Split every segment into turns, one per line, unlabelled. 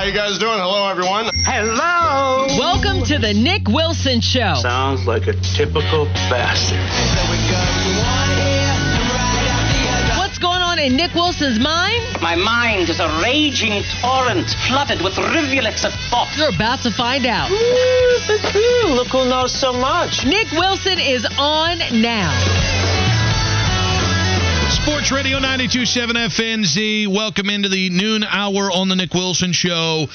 How you guys doing? Hello, everyone.
Hello.
Welcome to the Nick Wilson Show.
Sounds like a typical bastard.
What's going on in Nick Wilson's mind?
My mind is a raging torrent flooded with rivulets of thought.
You're about to find out.
Look who knows so much.
Nick Wilson is on now.
Sports Radio 927 FNZ. Welcome into the noon hour on the Nick Wilson Show.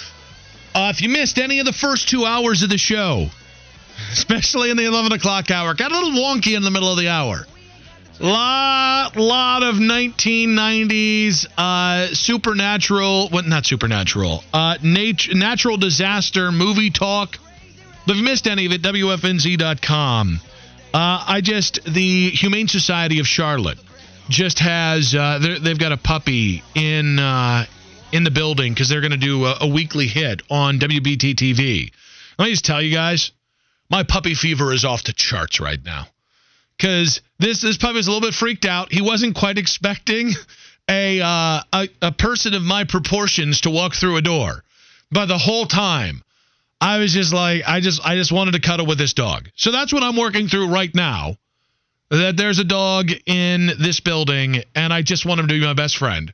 Uh, if you missed any of the first two hours of the show, especially in the 11 o'clock hour, got a little wonky in the middle of the hour. Lot, lot of 1990s uh, supernatural, what? Not supernatural. Uh, nat- natural disaster movie talk. If you missed any of it, WFNZ.com. Uh, I just the Humane Society of Charlotte just has uh, they've got a puppy in uh, in the building because they're going to do a, a, weekly hit on WBT TV. Let me just tell you guys, my puppy fever is off the charts right now because this this puppy was a little bit freaked out. He wasn't quite expecting a, uh, a a person of my proportions to walk through a door, but the whole time. I was just like, I just, I just wanted to cuddle with this dog. So that's what I'm working through right now that there's a dog in this building and I just want him to be my best friend.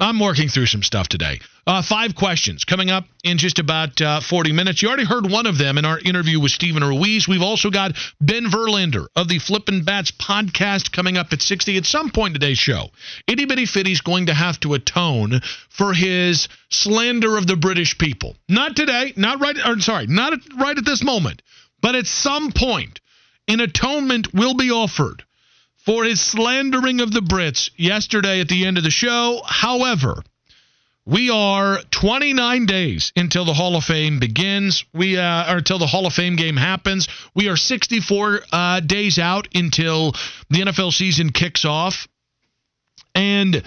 I'm working through some stuff today. Uh, five questions coming up in just about uh, 40 minutes. You already heard one of them in our interview with Stephen Ruiz. We've also got Ben Verlander of the Flippin' Bats podcast coming up at 60 at some point in today's show. Itty Bitty Fitty's going to have to atone for his slander of the British people. Not today, not right, or sorry, not right at this moment, but at some point an atonement will be offered for his slandering of the Brits yesterday at the end of the show. However, we are 29 days until the Hall of Fame begins. We uh, or until the Hall of Fame game happens. We are 64 uh, days out until the NFL season kicks off, and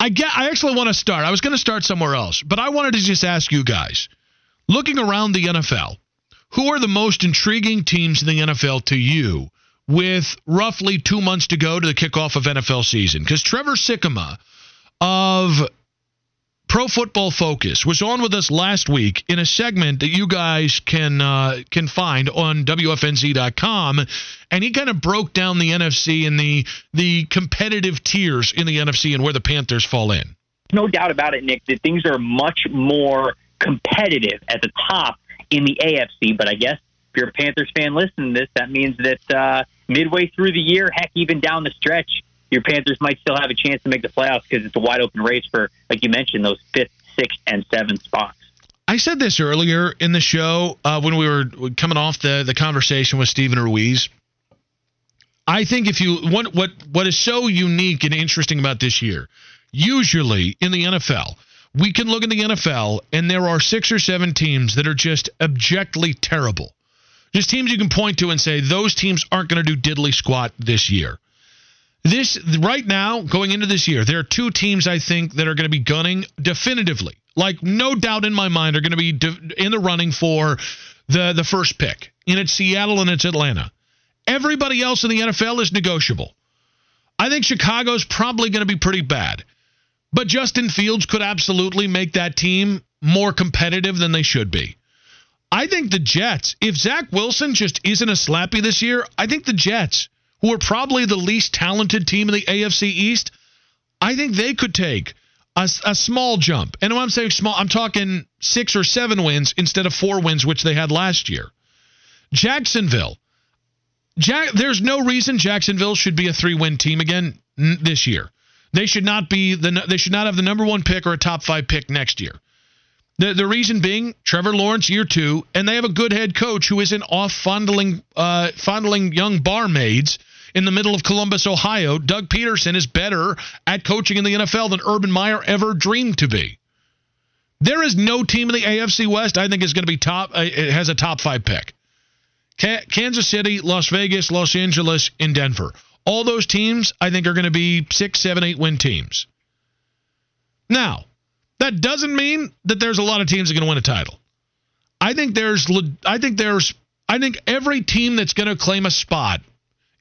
I get. I actually want to start. I was going to start somewhere else, but I wanted to just ask you guys, looking around the NFL, who are the most intriguing teams in the NFL to you with roughly two months to go to the kickoff of NFL season? Because Trevor Sikkema of Pro Football Focus was on with us last week in a segment that you guys can uh, can find on WFNZ.com, and he kind of broke down the NFC and the the competitive tiers in the NFC and where the Panthers fall in.
No doubt about it, Nick. That things are much more competitive at the top in the AFC. But I guess if you're a Panthers fan listening to this, that means that uh, midway through the year, heck, even down the stretch, your Panthers might still have a chance to make the playoffs because it's a wide open race for, like you mentioned, those fifth, sixth, and seventh spots.
I said this earlier in the show uh, when we were coming off the, the conversation with Stephen Ruiz. I think if you what what what is so unique and interesting about this year, usually in the NFL, we can look in the NFL and there are six or seven teams that are just objectively terrible. Just teams you can point to and say those teams aren't going to do diddly squat this year. This right now, going into this year, there are two teams I think that are going to be gunning definitively, like no doubt in my mind, are going to be in the running for the the first pick. And it's Seattle and it's Atlanta. Everybody else in the NFL is negotiable. I think Chicago's probably going to be pretty bad. But Justin Fields could absolutely make that team more competitive than they should be. I think the Jets, if Zach Wilson just isn't a slappy this year, I think the Jets, who are probably the least talented team in the AFC East, I think they could take a, a small jump. And when I'm saying small, I'm talking six or seven wins instead of four wins, which they had last year. Jacksonville. Jack, there's no reason Jacksonville should be a three win team again this year. They should not be the they should not have the number one pick or a top five pick next year. The the reason being Trevor Lawrence year two, and they have a good head coach who isn't off fondling uh, fondling young barmaids in the middle of Columbus, Ohio. Doug Pederson is better at coaching in the NFL than Urban Meyer ever dreamed to be. There is no team in the AFC West I think is going to be top. Uh, it has a top five pick. Kansas City, Las Vegas, Los Angeles, and Denver. All those teams I think are going to be six, seven, eight win teams. Now, that doesn't mean that there's a lot of teams that are going to win a title. I think there's I think there's I think every team that's going to claim a spot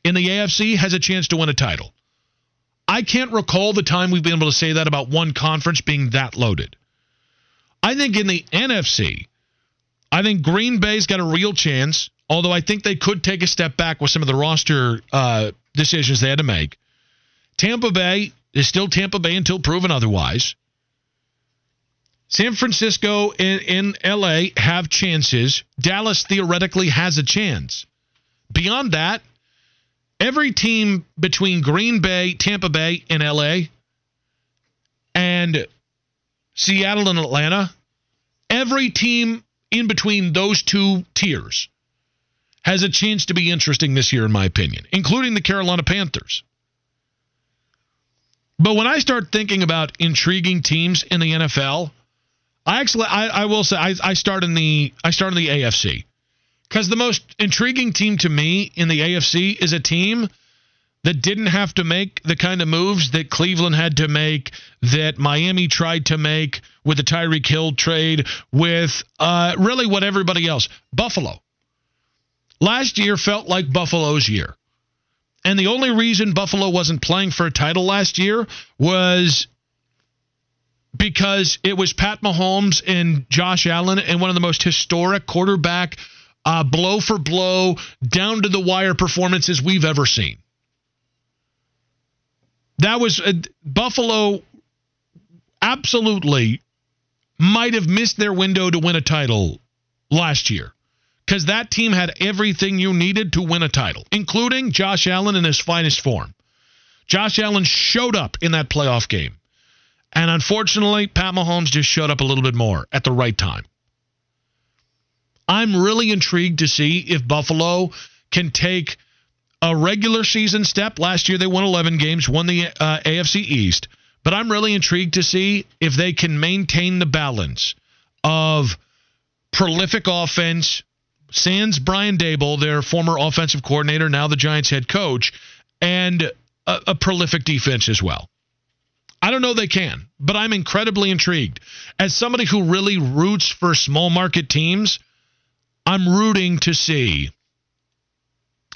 in the AFC has a chance to win a title. I can't recall the time we've been able to say that about one conference being that loaded. I think in the NFC, I think Green Bay's got a real chance, although I think they could take a step back with some of the roster uh, decisions they had to make. Tampa Bay is still Tampa Bay until proven otherwise. San Francisco and, and LA have chances. Dallas theoretically has a chance. Beyond that, every team between Green Bay, Tampa Bay, and LA, and Seattle and Atlanta, every team in between those two tiers has a chance to be interesting this year, in my opinion, including the Carolina Panthers. But when I start thinking about intriguing teams in the NFL, I actually I, I will say I, I start in the I start in the AFC because the most intriguing team to me in the AFC is a team that didn't have to make the kind of moves that Cleveland had to make, that Miami tried to make with the Tyreek Hill trade, with uh, really what everybody else. Buffalo. Last year felt like Buffalo's year. And the only reason Buffalo wasn't playing for a title last year was because it was Pat Mahomes and Josh Allen and one of the most historic quarterback uh, blow for blow, down to the wire performances we've ever seen. That was uh, Buffalo absolutely might have missed their window to win a title last year because that team had everything you needed to win a title, including Josh Allen in his finest form. Josh Allen showed up in that playoff game. And unfortunately, Pat Mahomes just showed up a little bit more at the right time. I'm really intrigued to see if Buffalo can take a regular season step. Last year they won 11 games, won the uh, AFC East. But I'm really intrigued to see if they can maintain the balance of prolific offense, sans Brian Daboll, their former offensive coordinator, now the Giants head coach, and a, a prolific defense as well. I don't know they can, but I'm incredibly intrigued. As somebody who really roots for small market teams, I'm rooting to see.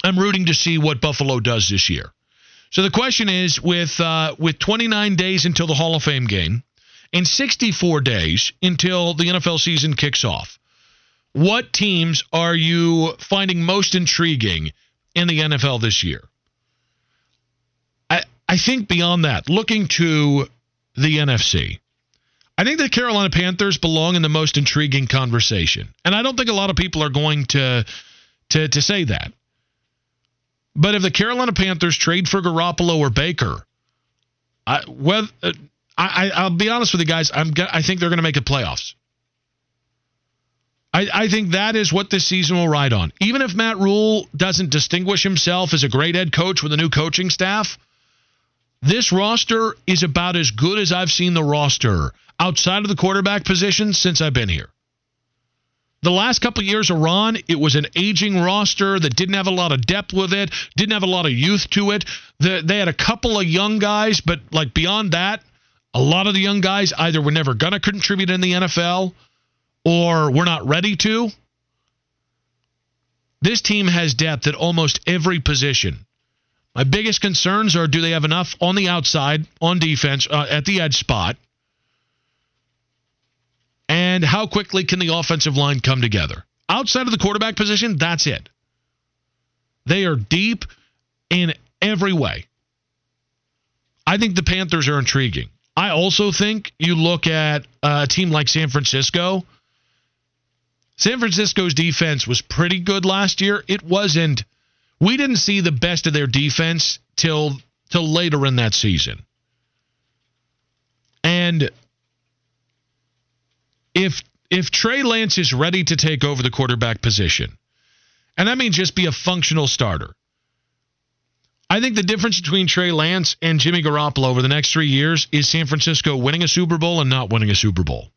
I'm rooting to see what Buffalo does this year. So the question is, with uh, with 29 days until the Hall of Fame game and 64 days until the NFL season kicks off, what teams are you finding most intriguing in the NFL this year? I I think beyond that, looking to the NFC, I think the Carolina Panthers belong in the most intriguing conversation. And I don't think a lot of people are going to to to say that. But if the Carolina Panthers trade for Garoppolo or Baker, I well, uh, I, I will be honest with you guys, I'm I think they're going to make the playoffs. I, I think that is what this season will ride on. Even if Matt Rhule doesn't distinguish himself as a great head coach with a new coaching staff, this roster is about as good as I've seen the roster outside of the quarterback position since I've been here. The last couple of years of Ron, it was an aging roster that didn't have a lot of depth with it, didn't have a lot of youth to it. The, they had a couple of young guys, but like beyond that, a lot of the young guys either were never going to contribute in the NFL or we're not ready to. This team has depth at almost every position. My biggest concerns are do they have enough on the outside, on defense, uh, at the edge spot? And how quickly can the offensive line come together? Outside of the quarterback position, that's it. They are deep in every way. I think the Panthers are intriguing. I also think you look at a team like San Francisco. San Francisco's defense was pretty good last year. It wasn't we didn't see the best of their defense till till later in that season. And if if Trey Lance is ready to take over the quarterback position, and I mean just be a functional starter. I think the difference between Trey Lance and Jimmy Garoppolo over the next three years is San Francisco winning a Super Bowl and not winning a Super Bowl.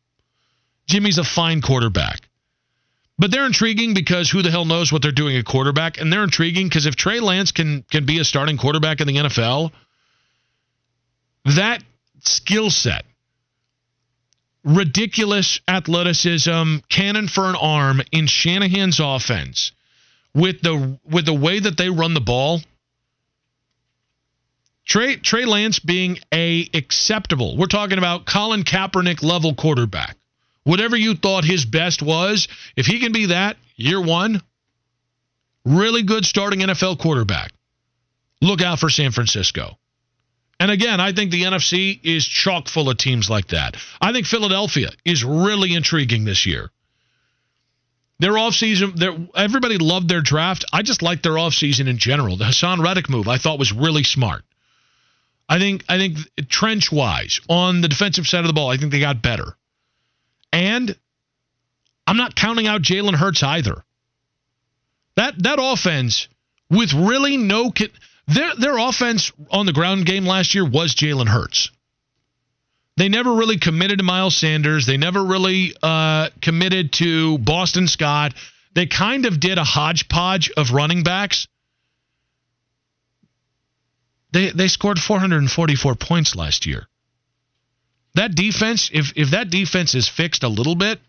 Jimmy's a fine quarterback. But they're intriguing because who the hell knows what they're doing at quarterback, and they're intriguing because if Trey Lance can can be a starting quarterback in the NFL, that skill set, ridiculous athleticism, cannon for an arm in Shanahan's offense, with the with the way that they run the ball, Trey Trey Lance being a acceptable. We're talking about Colin Kaepernick level quarterback. Whatever you thought his best was, if he can be that year one, really good starting NFL quarterback. Look out for San Francisco. And again, I think the NFC is chock full of teams like that. I think Philadelphia is really intriguing this year. Their offseason, their, everybody loved their draft. I just like their offseason in general. The Haason Reddick move I thought was really smart. I think I think trench wise on the defensive side of the ball, I think they got better. And I'm not counting out Jalen Hurts either. That that offense with really no their their offense on the ground game last year was Jalen Hurts. They never really committed to Miles Sanders. They never really uh, committed to Boston Scott. They kind of did a hodgepodge of running backs. They they scored 444 points last year. That defense, if if that defense is fixed a little bit,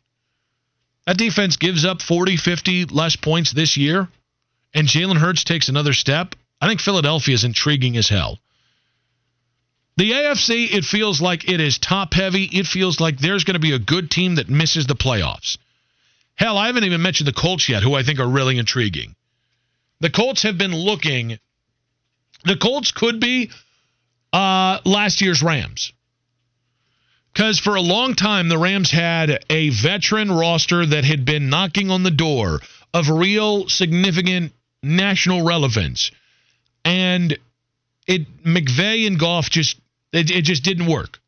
that defense gives up 40, 50 less points this year, and Jalen Hurts takes another step. I think Philadelphia is intriguing as hell. The AFC, it feels like it is top heavy. It feels like there's going to be a good team that misses the playoffs. Hell, I haven't even mentioned the Colts yet, who I think are really intriguing. The Colts have been looking. The Colts could be uh, last year's Rams. Because for a long time, the Rams had a veteran roster that had been knocking on the door of real significant national relevance. And it McVay and Goff just it, it just didn't work.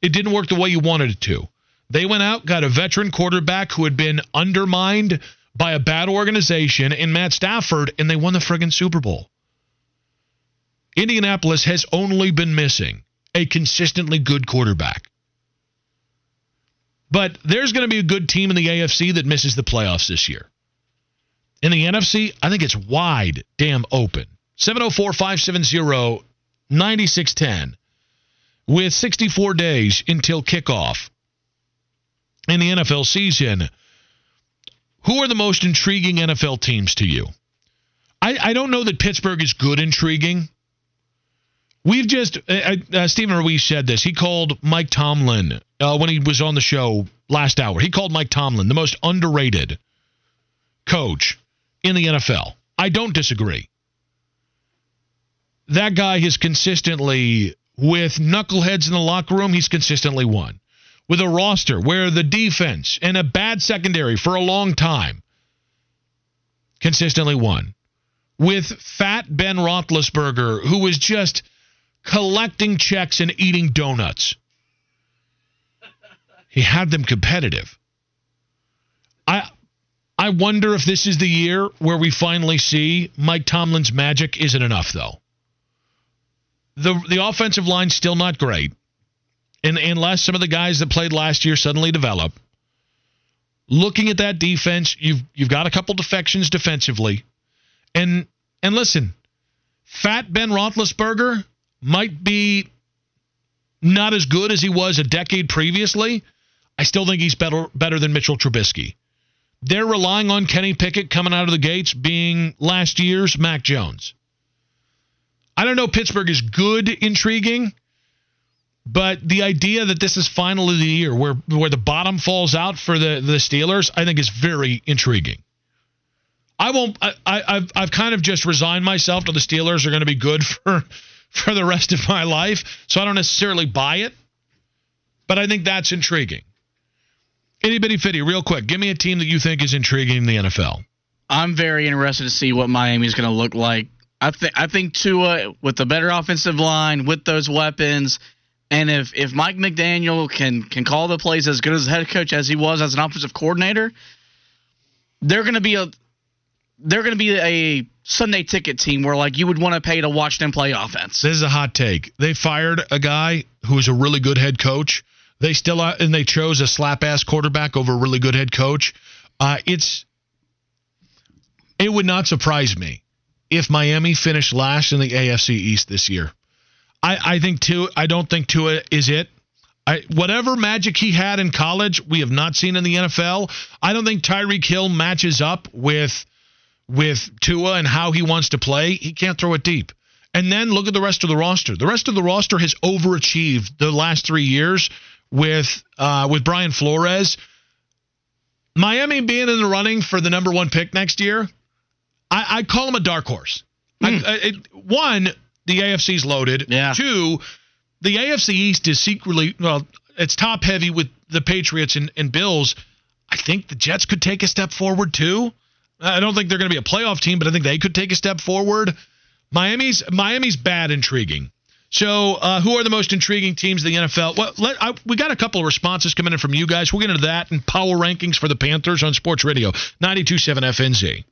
It didn't work the way you wanted it to. They went out, got a veteran quarterback who had been undermined by a bad organization in Matt Stafford, and they won the friggin' Super Bowl. Indianapolis has only been missing a consistently good quarterback. But there's going to be a good team in the AFC that misses the playoffs this year. In the NFC, I think it's wide damn open. 704 570 9610 with 64 days until kickoff in the NFL season. Who are the most intriguing NFL teams to you? I, I don't know that Pittsburgh is good intriguing. We've just uh, uh, Stephen Ruiz said this. He called Mike Tomlin uh, when he was on the show last hour. He called Mike Tomlin the most underrated coach in the NFL. I don't disagree. That guy has consistently, with knuckleheads in the locker room, he's consistently won. With a roster where the defense and a bad secondary for a long time consistently won. With fat Ben Roethlisberger, who was just collecting checks and eating donuts. He had them competitive. I I wonder if this is the year where we finally see Mike Tomlin's magic isn't enough though. The the offensive line's still not great. And unless some of the guys that played last year suddenly develop. Looking at that defense, you've you've got a couple defections defensively. And and listen, Fat Ben Roethlisberger might be not as good as he was a decade previously, I still think he's better better than Mitchell Trubisky. They're relying on Kenny Pickett coming out of the gates being last year's Mac Jones. I don't know Pittsburgh is good intriguing, but the idea that this is final of the year where where the bottom falls out for the the Steelers, I think is very intriguing. I won't. I, I, I've I've kind of just resigned myself to the Steelers are going to be good for for the rest of my life. So I don't necessarily buy it, but I think that's intriguing. Anybody fitty, real quick, give me a team that you think is intriguing in the NFL.
I'm very interested to see what Miami is going to look like. I think I think Tua with the better offensive line, with those weapons, and if if Mike McDaniel can can call the plays as good as head coach as he was as an offensive coordinator, they're going to be a they're going to be a Sunday ticket team where like you would want to pay to watch them play offense.
This is a hot take. They fired a guy who was a really good head coach They still uh, and they chose a slap ass quarterback over a really good head coach. Uh, it's it would not surprise me if Miami finished last in the AFC East this year. I, I think Tua. I don't think Tua is it. I, whatever magic he had in college, we have not seen in the NFL. I don't think Tyreek Hill matches up with with Tua and how he wants to play. He can't throw it deep. And then look at the rest of the roster. The rest of the roster has overachieved the last three years with uh, with Brian Flores. Miami being in the running for the number one pick next year, I, I call him a dark horse. I, I, it, one, the AFC's loaded.
Yeah.
Two, the AFC East is secretly well, it's top heavy with the Patriots and, and Bills. I think the Jets could take a step forward too. I don't think they're going to be a playoff team, but I think they could take a step forward. Miami's Miami's bad intriguing. So, uh, who are the most intriguing teams in the NFL? Well, let, I, we got a couple of responses coming in from you guys. We'll get into that and power rankings for the Panthers on Sports Radio 92.7 FNZ.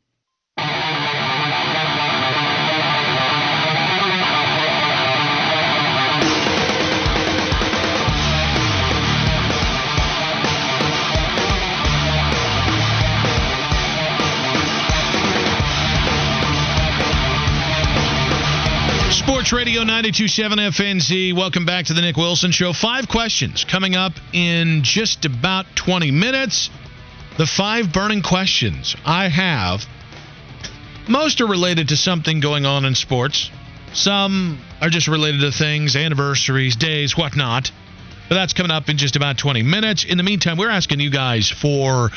Sports Radio 92.7 FNZ. Welcome back to the Nick Wilson Show. Five questions coming up in just about 20 minutes. The five burning questions I have, most are related to something going on in sports. Some are just related to things, anniversaries, days, whatnot. But that's coming up in just about 20 minutes. In the meantime, we're asking you guys for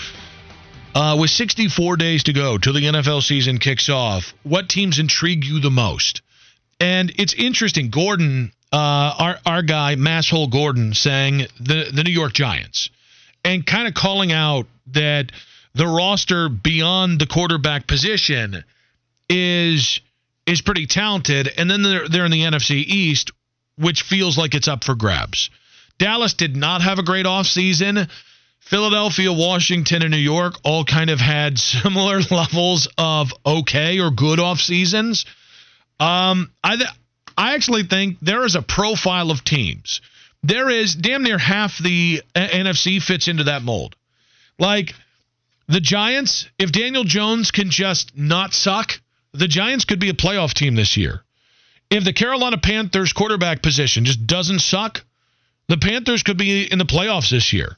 uh, with 64 days to go till the NFL season kicks off, what teams intrigue you the most? And it's interesting. Gordon, uh, our our guy, Masshole Gordon, saying the the New York Giants, and kind of calling out that the roster beyond the quarterback position is is pretty talented, and then they're they're in the NFC East, which feels like it's up for grabs. Dallas did not have a great offseason. Philadelphia, Washington, and New York all kind of had similar levels of okay or good off seasons. Um, I th- I actually think there is a profile of teams. There is damn near half the uh, NFC fits into that mold. Like the Giants, if Daniel Jones can just not suck, the Giants could be a playoff team this year. If the Carolina Panthers quarterback position just doesn't suck, the Panthers could be in the playoffs this year.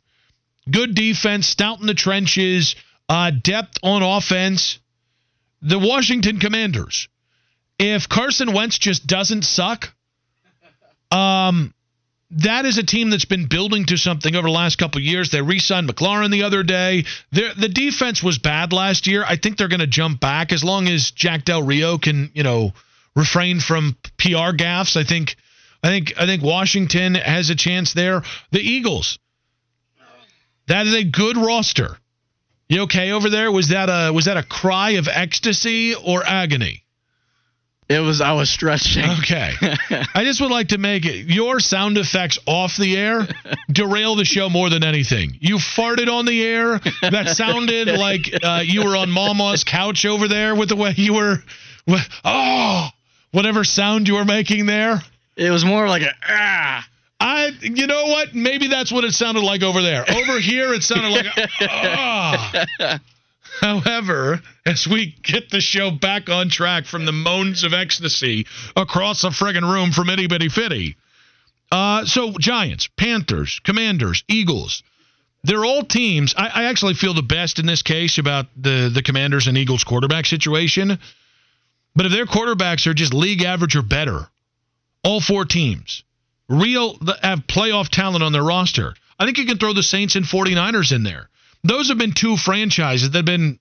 Good defense, stout in the trenches, uh, depth on offense. The Washington Commanders if Carson Wentz just doesn't suck, um, that is a team that's been building to something over the last couple years. They re-signed McLaurin the other day. They're, the defense was bad last year. I think they're going to jump back as long as Jack Del Rio can, you know, refrain from PR gaffes. I think, I think, I think Washington has a chance there. The Eagles. That is a good roster. You okay over there? Was that a was that a cry of ecstasy or agony?
It was I was stretching.
Okay. I just would like to make it, your sound effects off the air derail the show more than anything. You farted on the air. That sounded like uh, you were on Mama's couch over there with the way you were. Oh, whatever sound you were making there.
It was more like a ah.
I, you know what? Maybe that's what it sounded like over there. Over here, it sounded like a, ah. However, as we get the show back on track from the moans of ecstasy across the friggin' room from Itty Bitty Fitty. Uh, so, Giants, Panthers, Commanders, Eagles, they're all teams. I, I, actually feel the best in this case about the, the Commanders and Eagles quarterback situation. But if their quarterbacks are just league average or better, all four teams, real have playoff talent on their roster, I think you can throw the Saints and 49ers in there those have been two franchises that have been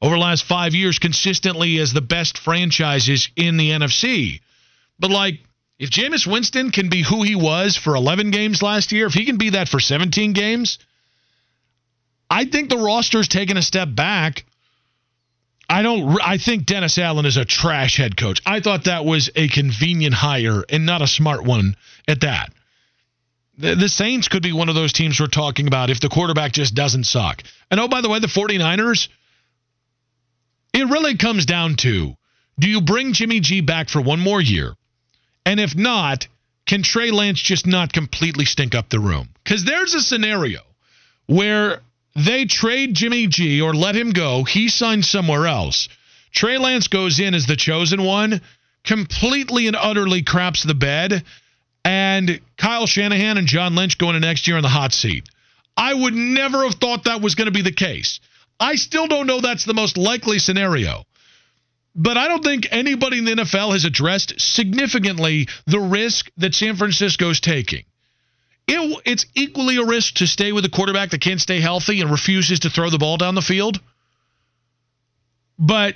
over the last five years consistently as the best franchises in the NFC. But like, if Jameis Winston can be who he was for 11 games last year, if he can be that for 17 games, I think the roster's taken a step back. I don't. I think Dennis Allen is a trash head coach. I thought that was a convenient hire and not a smart one at that. The, Saints could be one of those teams we're talking about if the quarterback just doesn't suck. And oh, by the way, the 49ers, it really comes down to do you bring Jimmy G back for one more year? And if not, can Trey Lance just not completely stink up the room? Because there's a scenario where they trade Jimmy G or let him go. He signs somewhere else. Trey Lance goes in as the chosen one, completely and utterly craps the bed, and Kyle Shanahan and John Lynch going to next year in the hot seat. I would never have thought that was going to be the case. I still don't know that's the most likely scenario. But I don't think anybody in the NFL has addressed significantly the risk that San Francisco's taking. It, it's equally a risk to stay with a quarterback that can't stay healthy and refuses to throw the ball down the field. But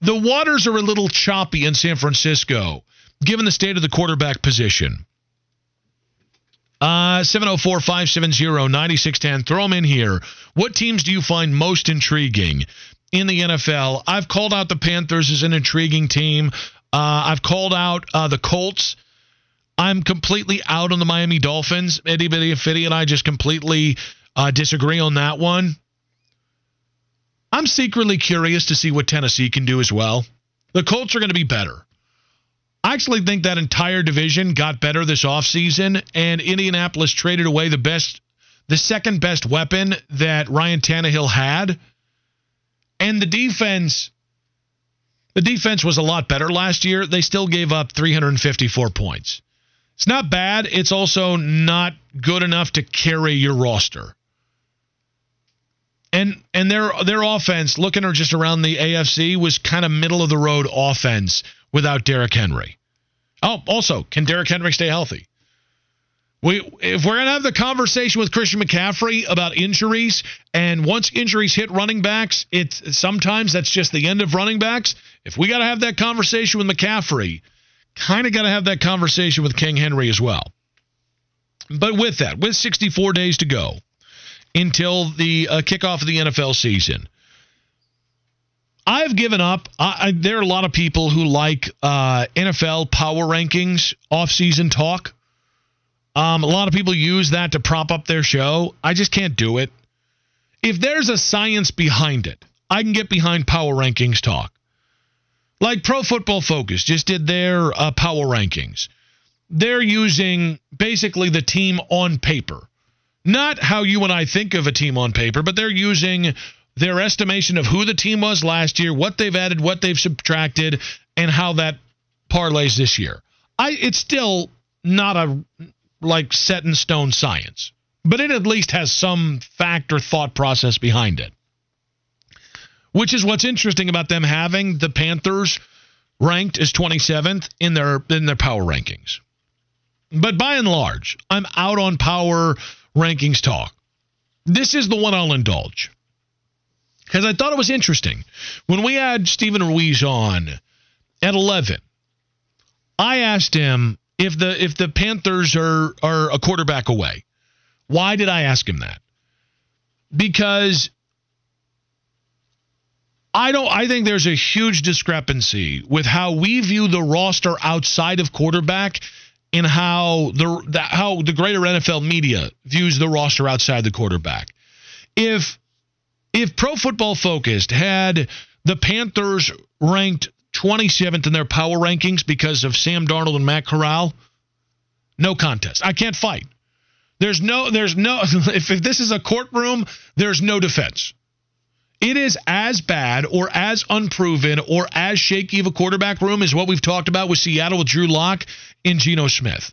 the waters are a little choppy in San Francisco, given the state of the quarterback position. Uh, 704 570 9610. Throw them in here. What teams do you find most intriguing in the NFL? I've called out the Panthers as an intriguing team. Uh, I've called out uh, the Colts. I'm completely out on the Miami Dolphins. Itty Bitty Fitty and I just completely uh, disagree on that one. I'm secretly curious to see what Tennessee can do as well. The Colts are going to be better. I actually think that entire division got better this offseason, and Indianapolis traded away the best, the second best weapon that Ryan Tannehill had. And the defense, the defense was a lot better last year. They still gave up 354 points. It's not bad. It's also not good enough to carry your roster. And and their their offense, looking just around the AFC, was kind of middle of the road offense without Derrick Henry. Oh, also, can Derrick Henry stay healthy? We, if we're going to have the conversation with Christian McCaffrey about injuries, and once injuries hit running backs, it's sometimes that's just the end of running backs. If we got to have that conversation with McCaffrey, kind of got to have that conversation with King Henry as well. But with that, with 64 days to go until the uh, kickoff of the NFL season, I've given up. I, I, there are a lot of people who like uh, NFL power rankings off-season talk. Um, a lot of people use that to prop up their show. I just can't do it. If there's a science behind it, I can get behind power rankings talk. Like Pro Football Focus just did their uh, power rankings. They're using basically the team on paper. Not how you and I think of a team on paper, but they're using their estimation of who the team was last year, what they've added, what they've subtracted, and how that parlays this year. I it's still not a like set in stone science, but it at least has some fact or thought process behind it. Which is what's interesting about them having the Panthers ranked as 27th in their in their power rankings. But by and large, I'm out on power rankings talk. This is the one I'll indulge because I thought it was interesting. When we had Stephen Ruiz on at 11, I asked him if the if the Panthers are are a quarterback away. Why did I ask him that? Because I don't I think there's a huge discrepancy with how we view the roster outside of quarterback and how the, the how the greater NFL media views the roster outside the quarterback. If if Pro Football Focused had the Panthers ranked 27th in their power rankings because of Sam Darnold and Matt Corral, no contest. I can't fight. There's no, there's no, if, if this is a courtroom, there's no defense. It is as bad or as unproven or as shaky of a quarterback room as what we've talked about with Seattle with Drew Lock and Geno Smith.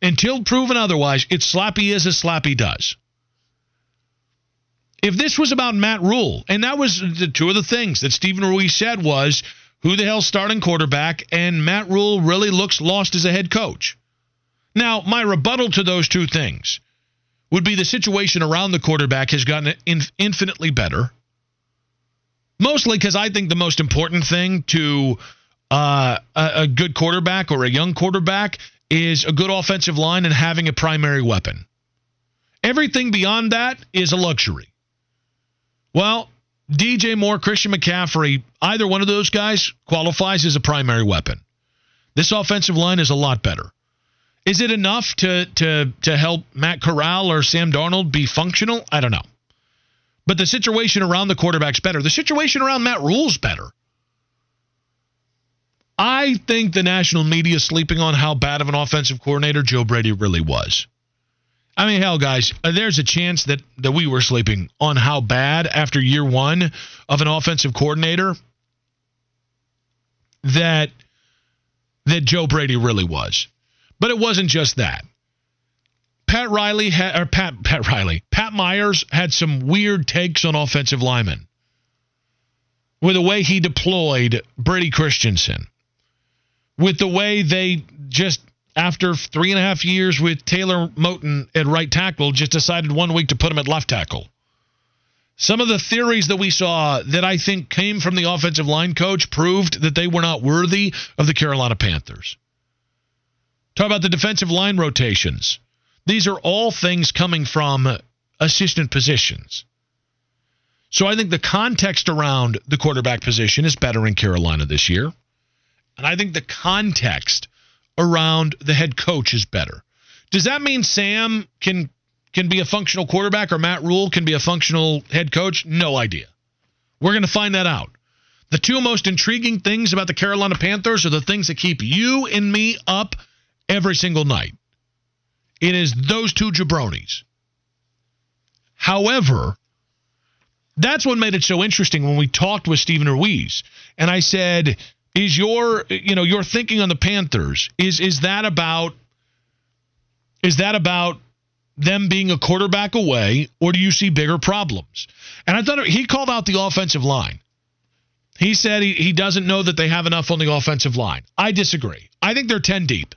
Until proven otherwise, it's sloppy as a sloppy does. If this was about Matt Rhule, and that was the two of the things that Stephen Ruiz said was, who the hell's starting quarterback? And Matt Rhule really looks lost as a head coach. Now, my rebuttal to those two things would be the situation around the quarterback has gotten infinitely better. Mostly because I think the most important thing to uh, a, a good quarterback or a young quarterback is a good offensive line and having a primary weapon. Everything beyond that is a luxury. Well, DJ Moore, Christian McCaffrey, either one of those guys qualifies as a primary weapon. This offensive line is a lot better. Is it enough to to to help Matt Corral or Sam Darnold be functional? I don't know. But the situation around the quarterback's better. The situation around Matt Rhule's better. I think the national media is sleeping on how bad of an offensive coordinator Joe Brady really was. I mean, hell, guys, uh, there's a chance that, that we were sleeping on how bad after year one of an offensive coordinator that that Joe Brady really was. But it wasn't just that. Pat Riley had, or Pat Pat Riley, Pat Myers had some weird takes on offensive linemen with the way he deployed Brady Christensen, with the way they just after three and a half years with Taylor Moton at right tackle, just decided one week to put him at left tackle. Some of the theories that we saw that I think came from the offensive line coach proved that they were not worthy of the Carolina Panthers. Talk about the defensive line rotations. These are all things coming from assistant positions. So I think the context around the quarterback position is better in Carolina this year. And I think the context around the head coach is better. Does that mean Sam can can be a functional quarterback or Matt Rhule can be a functional head coach? No idea. We're going to find that out. The two most intriguing things about the Carolina Panthers are the things that keep you and me up every single night. It is those two jabronis. However, that's what made it so interesting when we talked with Stephen Ruiz. And I said, is your you know your thinking on the Panthers is is that about is that about them being a quarterback away or do you see bigger problems? And I thought he called out the offensive line. He said he, he doesn't know that they have enough on the offensive line. I disagree. I think they're 10 deep.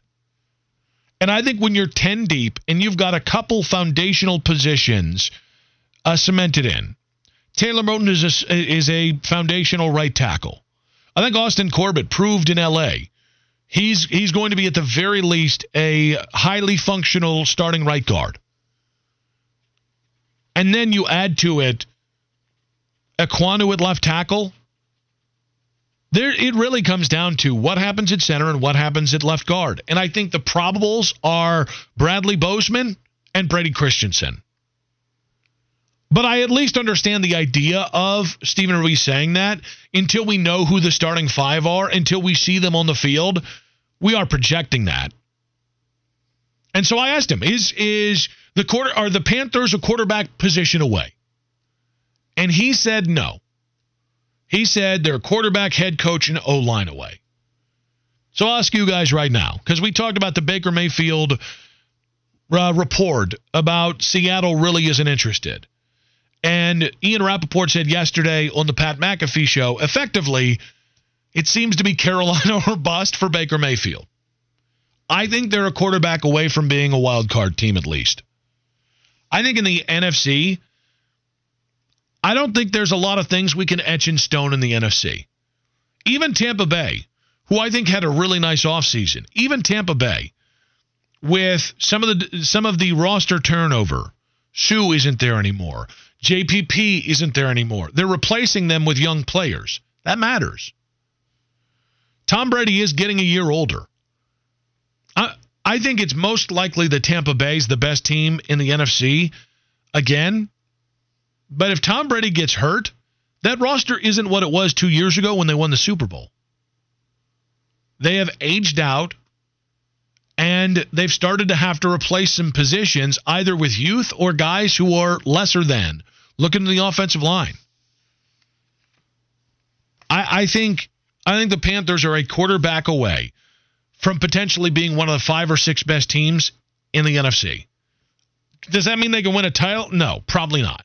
And I think when you're 10 deep and you've got a couple foundational positions uh, cemented in, Taylor Moton is a, is a foundational right tackle. I think Austin Corbett proved in L.A. He's he's going to be at the very least a highly functional starting right guard. And then you add to it Ekwonu at left tackle. There, it really comes down to what happens at center and what happens at left guard. And I think the probables are Bradley Bozeman and Brady Christensen. But I at least understand the idea of Stephen Ruiz saying that until we know who the starting five are, until we see them on the field. We are projecting that. And so I asked him, is is the quarter are the Panthers a quarterback position away? And he said no. He said they're quarterback, head coach, and O line away. So I'll ask you guys right now, because we talked about the Baker Mayfield uh, report about Seattle really isn't interested. And Ian Rapoport said yesterday on the Pat McAfee show, effectively, it seems to be Carolina or bust for Baker Mayfield. I think they're a quarterback away from being a wild card team at least. I think in the NFC, I don't think there's a lot of things we can etch in stone in the NFC. Even Tampa Bay, who I think had a really nice offseason, even Tampa Bay, with some of the some of the roster turnover, Suh isn't there anymore. JPP isn't there anymore. They're replacing them with young players. That matters. Tom Brady is getting a year older. I, I think it's most likely that Tampa Bay is the best team in the NFC again. But if Tom Brady gets hurt, that roster isn't what it was two years ago when they won the Super Bowl. They have aged out and they've started to have to replace some positions either with youth or guys who are lesser than Look into the offensive line. I, I think I think the Panthers are a quarterback away from potentially being one of the five or six best teams in the NFC. Does that mean they can win a title? No, probably not.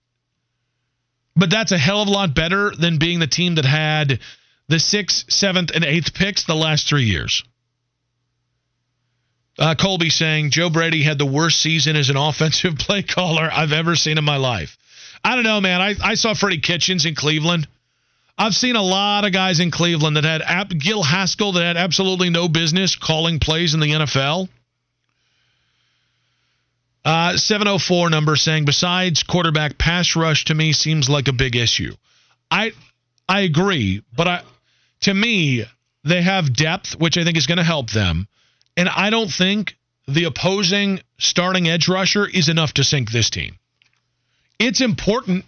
But that's a hell of a lot better than being the team that had the sixth, seventh, and eighth picks the last three years. Uh, Colby saying Joe Brady had the worst season as an offensive play caller I've ever seen in my life. I don't know, man. I, I saw Freddie Kitchens in Cleveland. I've seen a lot of guys in Cleveland that had Ab- Gil Haskell that had absolutely no business calling plays in the NFL. Uh, 704 number saying besides quarterback pass rush to me seems like a big issue. I I agree, but I to me they have depth which I think is going to help them, and I don't think the opposing starting edge rusher is enough to sink this team. It's important.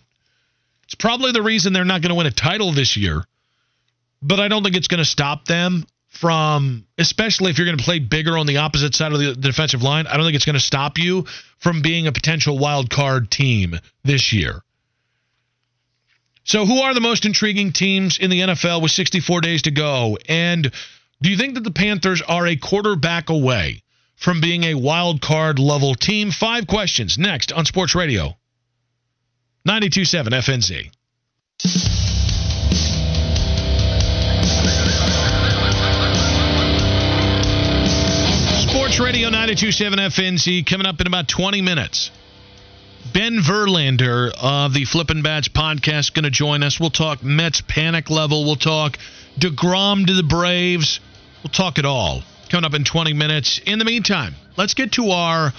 It's probably the reason they're not going to win a title this year, but I don't think it's going to stop them from, especially if you're going to play bigger on the opposite side of the, defensive line. I don't think it's going to stop you from being a potential wild card team this year. So, who are the most intriguing teams in the NFL with 64 days to go? And do you think that the Panthers are a quarterback away from being a wild card level team? Five questions next on Sports Radio 927 FNZ. Sports Radio 927 FNZ coming up in about 20 minutes. Ben Verlander of the Flippin' Bats podcast going to join us. We'll talk Mets panic level. We'll talk DeGrom to the Braves. We'll talk it all coming up in 20 minutes. In the meantime, let's get to our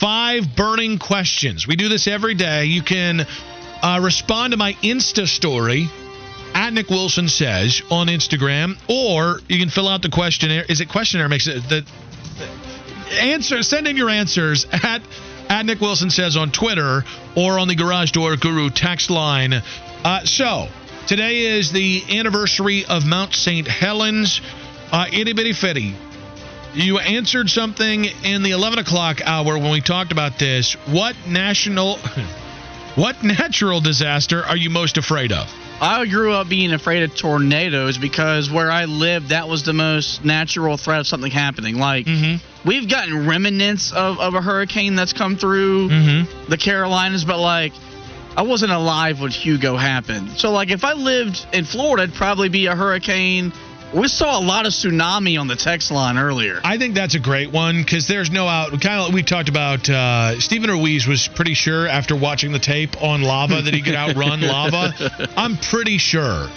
five burning questions. We do this every day. You can uh, respond to my Insta story at Nick Wilson says on Instagram, or you can fill out the questionnaire. Is it questionnaire? Makes it the answer. Send in your answers at at Nick Wilson says on Twitter or on the Garage Door Guru text line. Uh, so today is the anniversary of Mount St. Helens. Uh, itty bitty fitty. You answered something in the 11 o'clock hour when we talked about this. What national, what natural disaster are you most afraid of?
I grew up being afraid of tornadoes because where I lived, that was the most natural threat of something happening. Like,
Mm-hmm.
we've gotten remnants of, of a hurricane that's come through
Mm-hmm.
the Carolinas, but like, I wasn't alive when Hugo happened. So, like, if I lived in Florida, it'd probably be a hurricane. We saw a lot of tsunami on the text line earlier.
I think that's a great one because there's no out. Kind of, we talked about uh, Stephen Ruiz was pretty sure after watching the tape on lava that he could outrun lava. I'm pretty sure.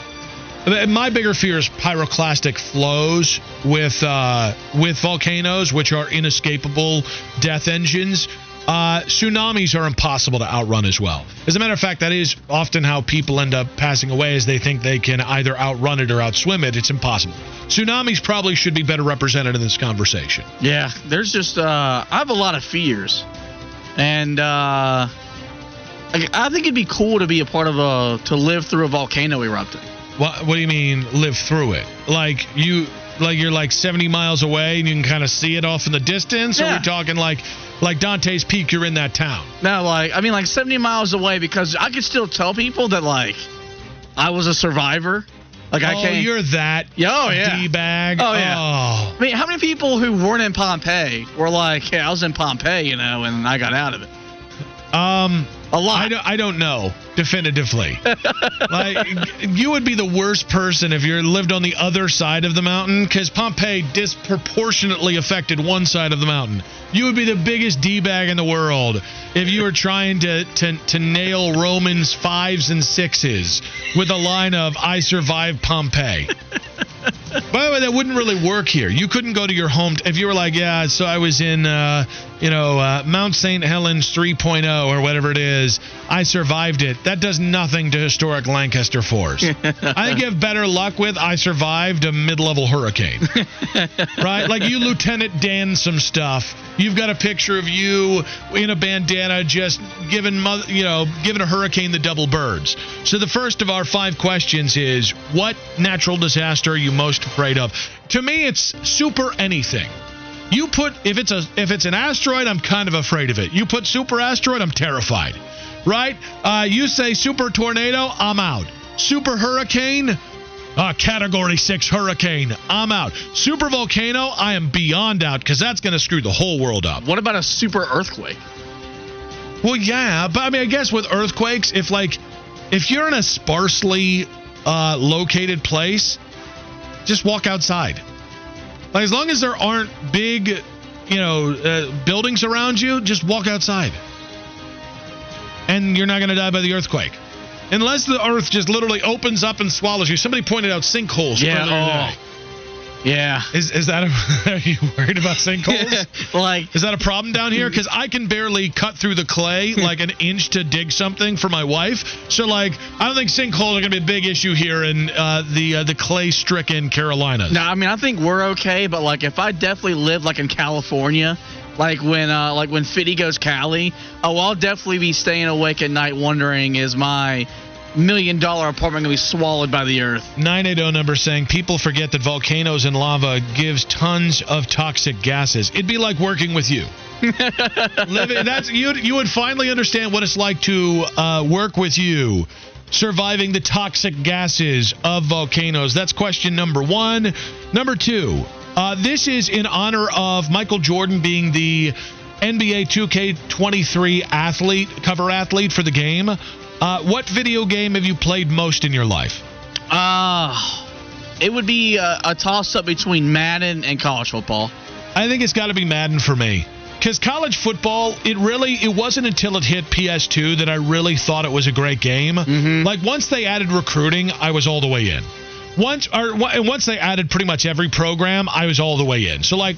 My bigger fear is pyroclastic flows with uh, with volcanoes, which are inescapable death engines. Uh, tsunamis are impossible to outrun as well. As a matter of fact, that is often how people end up passing away, as they think they can either outrun it or outswim it. It's impossible. Tsunamis probably should be better represented in this conversation.
Yeah, there's just uh, I have a lot of fears, and uh, I I think it'd be cool to be a part of a to live through a volcano erupting.
What What do you mean live through it? Like you, like you're like 70 miles away and you can kind of see it off in the distance. Or are we talking like like Dante's Peak? You're in that town.
No, like I mean, like 70 miles away because I could still tell people that like I was a survivor. Like I
oh,
can't.
you're that
Yeah, oh, yeah.
d bag.
Oh, yeah.
Oh.
I mean, how many people who weren't in Pompeii were like, "Yeah, I was in Pompeii," you know, and I got out of it?
Um,
A lot.
I don't, I don't know definitively. like you would be the worst person if you lived on the other side of the mountain because Pompeii disproportionately affected one side of the mountain. You would be the biggest d bag in the world if you were trying to, to to nail Romans fives and sixes with a line of "I survived Pompeii." By the way, that wouldn't really work here. You couldn't go to your home if you were like, yeah. So I was in, uh, you know, uh, Mount St. Helens 3.0 or whatever it is. I survived it. That does nothing to historic Lancaster Force. I think you have better luck with I survived a mid-level hurricane, right? Like you, Lieutenant Dan, some stuff. You've got a picture of you in a bandana, just giving, mother, you know, giving a hurricane the double birds. So the first of our five questions is, what natural disaster are you most afraid of? To me, it's super anything. You put if it's a if it's an asteroid, I'm kind of afraid of it. You put super asteroid, I'm terrified. Right? Uh, you say super tornado, I'm out. Super hurricane, uh, category six hurricane, I'm out. Super volcano, I am beyond out because that's going to screw the whole world up.
What about a super earthquake?
Well, yeah, but I mean, I guess with earthquakes, if like if you're in a sparsely uh, located place, just walk outside. Like as long as there aren't big, you know, uh, buildings around you, just walk outside, and you're not going to die by the earthquake. Unless the earth just literally opens up and swallows you. Somebody pointed out sinkholes.
Yeah, oh. Yeah.
Is is that a, are you worried about sinkholes?
like
Is that a problem down here? Because I can barely cut through the clay like an inch to dig something for my wife. So like, I don't think sinkholes are gonna be a big issue here in uh, the uh, the clay-stricken Carolinas.
No, I mean I think we're okay, but like if I definitely lived like in California, like when uh like when Fitty goes Cali, oh I'll definitely be staying awake at night wondering is my million dollar apartment gonna be swallowed by the earth.
980 number saying people forget that volcanoes and lava gives tons of toxic gases. It'd be like working with you. Living, that's you. You would finally understand what it's like to uh, work with you, surviving the toxic gases of volcanoes. That's question number one. Number two. Uh, this is in honor of Michael Jordan being the NBA 2K23 athlete, cover athlete for the game. Uh, what video game have you played most in your life?
Uh, it would be a, a toss up between Madden and college football.
I think it's got to be Madden for me. Because college football, it really it wasn't until it hit PS2 that I really thought it was a great game.
Mm-hmm.
Like once they added recruiting, I was all the way in. Once or and once they added pretty much every program, I was all the way in. So like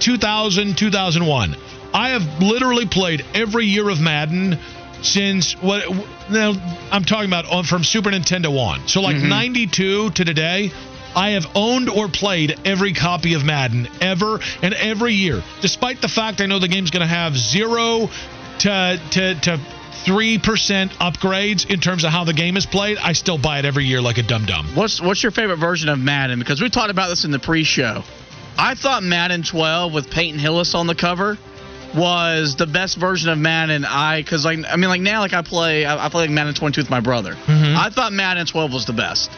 2000, 2001, I have literally played every year of Madden since what now I'm talking about on from Super Nintendo on. So like
Mhm.
92 to today, I have owned or played every copy of Madden ever and every year, despite the fact I know the game's going to have zero to to to three percent upgrades in terms of how the game is played. I still buy it every year like a dum dum.
What's what's your favorite version of Madden? Because we talked about this in the pre-show. I thought Madden 12 with Peyton Hillis on the cover was the best version of Madden. I because like I mean like now like I play I, I play like Madden 22 with my brother.
Mhm.
I thought Madden 12 was the best.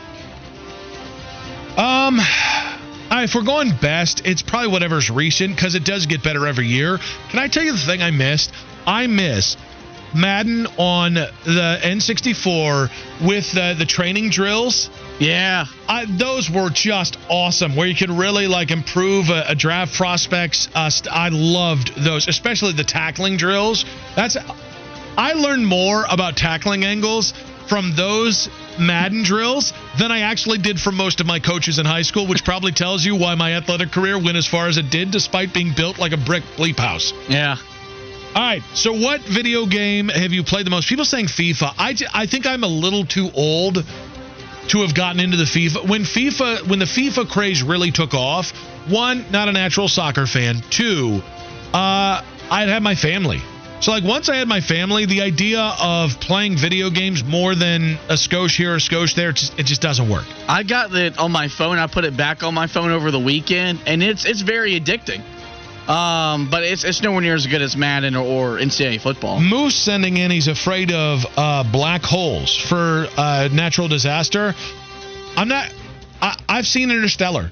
Um, I- if we're going best, it's probably whatever's recent because it does get better every year. Can I tell you the thing I missed? I miss Madden on the N64 with the, the training drills.
Yeah.
I, those were just awesome, where you could really like improve a, a draft prospects. Uh, st- I loved those, especially the tackling drills. That's I learned more about tackling angles from those Madden drills than I actually did from most of my coaches in high school, which probably tells you why my athletic career went as far as it did, despite being built like a brick bleep house.
Yeah.
All right. So, what video game have you played the most? People saying FIFA. I, I think I'm a little too old to have gotten into the FIFA. When FIFA, when the FIFA craze really took off, one, not a natural soccer fan. Two, uh, I'd had my family. So, like, once I had my family, the idea of playing video games more than a skosh here or skosh there, it just, it just doesn't work.
I got it on my phone. I put it back on my phone over the weekend, and it's it's very addicting. Um, but it's it's nowhere near as good as Madden or, or NCAA football.
Moose sending in he's afraid of uh, black holes for uh, natural disaster. I'm not. I, I've seen Interstellar.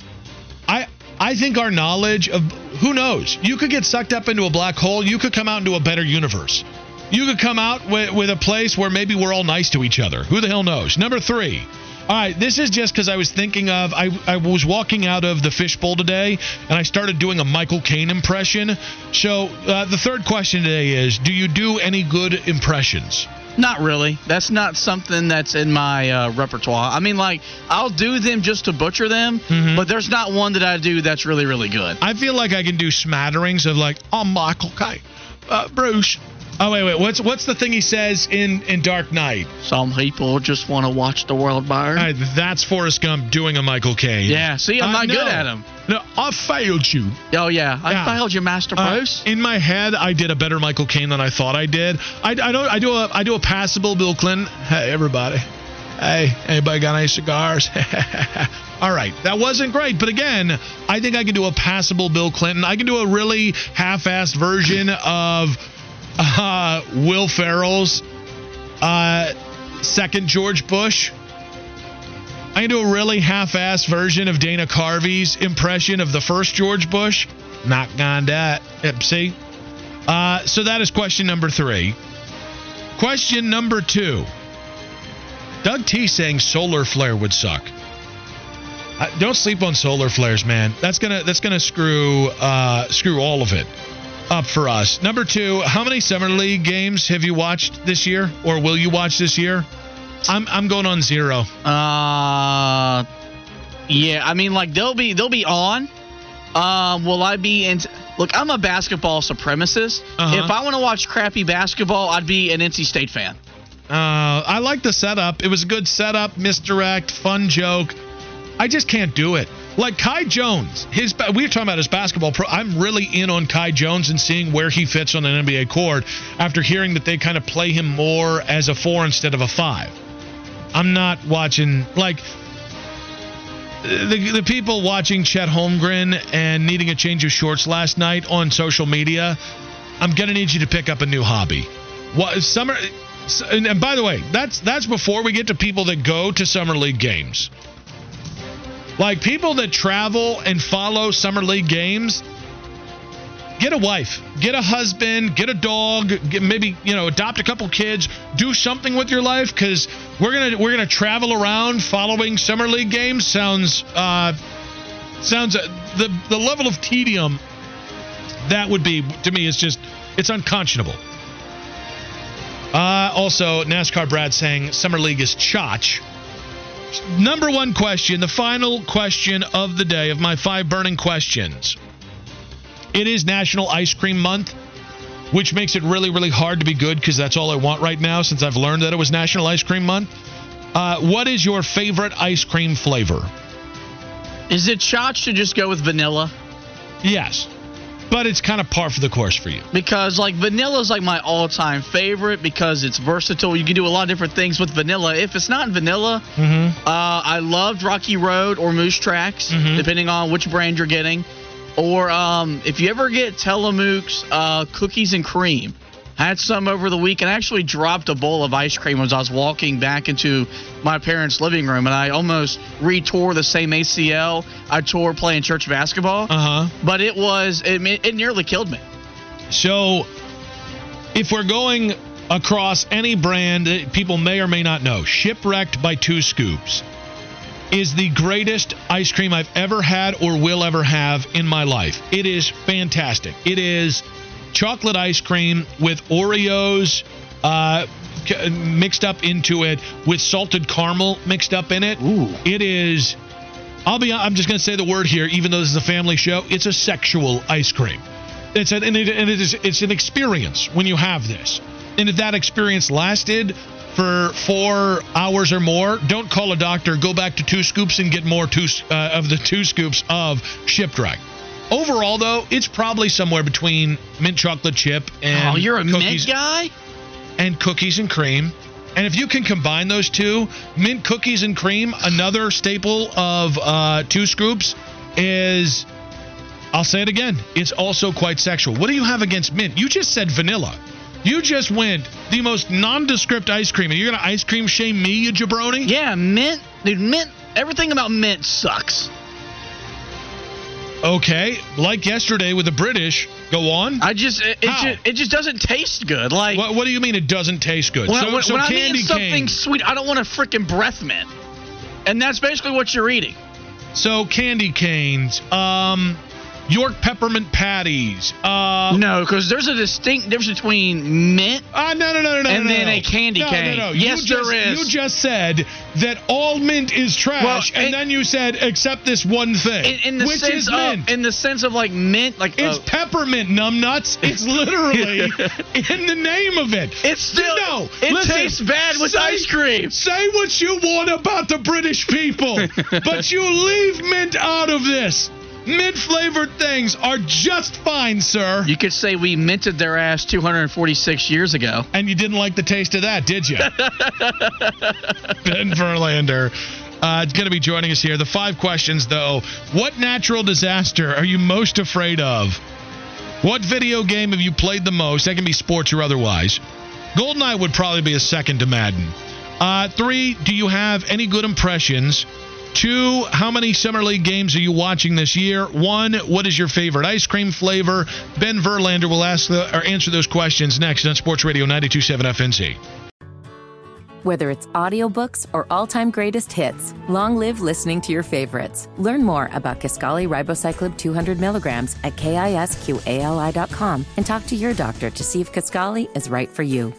I I think our knowledge of who knows. You could get sucked up into a black hole. You could come out into a better universe. You could come out with, with a place where maybe we're all nice to each other. Who the hell knows? Number three. All right, this is just because I was thinking of I, I was walking out of the fishbowl today and I started doing a Michael Caine impression. So uh, the third question today is: Do you do any good impressions?
Not really. That's not something that's in my uh, repertoire. I mean, like I'll do them just to butcher them,
Mhm.
but there's not one that I do that's really really good.
I feel like I can do smatterings of like, "I'm Michael Caine, uh, Bruce." Oh wait, wait. What's what's the thing he says in in Dark Knight?
Some people just want to watch the world burn.
Right, that's Forrest Gump doing a Michael Caine.
yeah. See, I'm
Uh,
not
no.
good at him.
No, I failed you.
Oh yeah, I
Yeah.
failed you, Master
Uh,
Bruce.
in my head, I did a better Michael Caine than I thought I did. I, I don't. I do a. I do a passable Bill Clinton. Hey, everybody. Hey, anybody got any cigars? All right, that wasn't great, but again, I think I can do a passable Bill Clinton. I can do a really half-assed version of uh, Will Ferrell's uh, second George Bush. I can do a really half-assed version of Dana Carvey's impression of the first George Bush. Not gonna that. See? Uh, so that is question number three. Question number two. Doug T saying solar flare would suck. Uh, don't sleep on solar flares, man. That's gonna that's gonna screw uh, screw all of it up for us. Number two. How many summer league games have you watched this year, or will you watch this year? I'm I'm going on zero.
Uh, yeah. I mean, like they'll be they'll be on. Um, will I be in? Look, I'm a basketball supremacist.
Uh-huh.
If I want to watch crappy basketball, I'd be an NC State fan.
Uh, I like the setup. It was a good setup, misdirect, fun joke. I just can't do it. Like Kai Jones, his we were talking about his basketball. Pro, I'm really in on Kai Jones and seeing where he fits on an NBA court after hearing that they kind of play him more as a four instead of a five. I'm not watching like the the people watching Chet Holmgren and needing a change of shorts last night on social media. I'm gonna need you to pick up a new hobby. What summer? And, by the way, that's that's before we get to people that go to summer league games. Like people that travel and follow summer league games, get a wife, get a husband, get a dog, get maybe you know adopt a couple kids, do something with your life because we're gonna we're gonna travel around following summer league games. Sounds uh, sounds uh, the the level of tedium that would be to me is just it's unconscionable. Uh, also, NASCAR Brad saying summer league is chotch. Number one question, the final question of the day of my five burning questions. It is National Ice Cream Month, which makes it really, really hard to be good because that's all I want right now since I've learned that it was National Ice Cream Month. Uh, what is your favorite ice cream flavor?
Is it chotch to just go with vanilla?
Yes, but it's kind of par for the course for you.
Because like vanilla is like my all-time favorite because it's versatile. You can do a lot of different things with vanilla. If it's not vanilla,
Mm-hmm.
uh, I loved Rocky Road or Moose Tracks,
Mhm.
depending on which brand you're getting. Or um, if you ever get Tillamook's uh, cookies and cream. I had some over the week and I actually dropped a bowl of ice cream as I was walking back into my parents' living room and I almost re-tore the same ACL I tore playing church basketball.
Uh huh.
But it was it, it nearly killed me.
So, if we're going across any brand that people may or may not know, Shipwrecked by Two Scoops is the greatest ice cream I've ever had or will ever have in my life. It is fantastic. It is chocolate ice cream with Oreos uh, mixed up into it with salted caramel mixed up in it.
Ooh.
It is. I'll be. I'm just going to say the word here, even though this is a family show. It's a sexual ice cream. It's an, and, it, and it is. It's an experience when you have this. And if that experience lasted for four hours or more, don't call a doctor. Go back to two scoops and get more two uh, of the two scoops of Shipwreck. Overall, though, it's probably somewhere between mint chocolate chip and
oh, you're a
cookies
mint guy?
and cookies and cream. And if you can combine those two, mint cookies and cream, another staple of uh, two scoops, is I'll say it again. It's also quite sexual. What do you have against mint? You just said vanilla. You just went the most nondescript ice cream, and you're gonna ice cream shame me, you jabroni?
Yeah, mint. Dude, mint. Everything about mint sucks.
Okay, like yesterday with the British. Go on.
I just it, it, just it just doesn't taste good. Like
what, what do you mean it doesn't taste good?
when,
so
when,
so
when
candy
eating something
cane.
sweet, I don't want a freaking breath mint. And that's basically what you're eating.
So candy canes, um, York peppermint patties. Uh,
No, because there's a distinct difference between mint.
uh, no, no, no, no, no,
And
no,
then
no.
a candy
no,
cane.
No, no,
Yes,
you just,
there is.
You just said that all mint is trash,
Well,
and then you said except this one thing,
In, in the
which
sense
is
of
mint.
in the sense of like mint, like
it's
uh,
peppermint, numbnuts. It's literally in the name of it.
it's still
no.
It
listen,
tastes bad with
say-
ice cream.
Say what you want about the British people, but you leave mint out of this. Mint flavored things are just fine, sir.
You could say we minted their ass 246 years ago.
And you didn't like the taste of that, did you? ben Verlander. Uh, is going to be joining us here. The five questions, though. What natural disaster are you most afraid of? What video game have you played the most? That can be sports or otherwise. GoldenEye would probably be a second to Madden. Uh, three, do you have any good impressions? Two, how many Summer League games are you watching this year? One, what is your favorite ice cream flavor? Ben Verlander will ask the, or answer those questions next on Sports Radio 927 FNZ.
Whether it's audiobooks or all-time greatest hits, long live listening to your favorites. Learn more about Kisqali Ribociclib 200 milligrams at kisqali.com and talk to your doctor to see if Kisqali is right for you.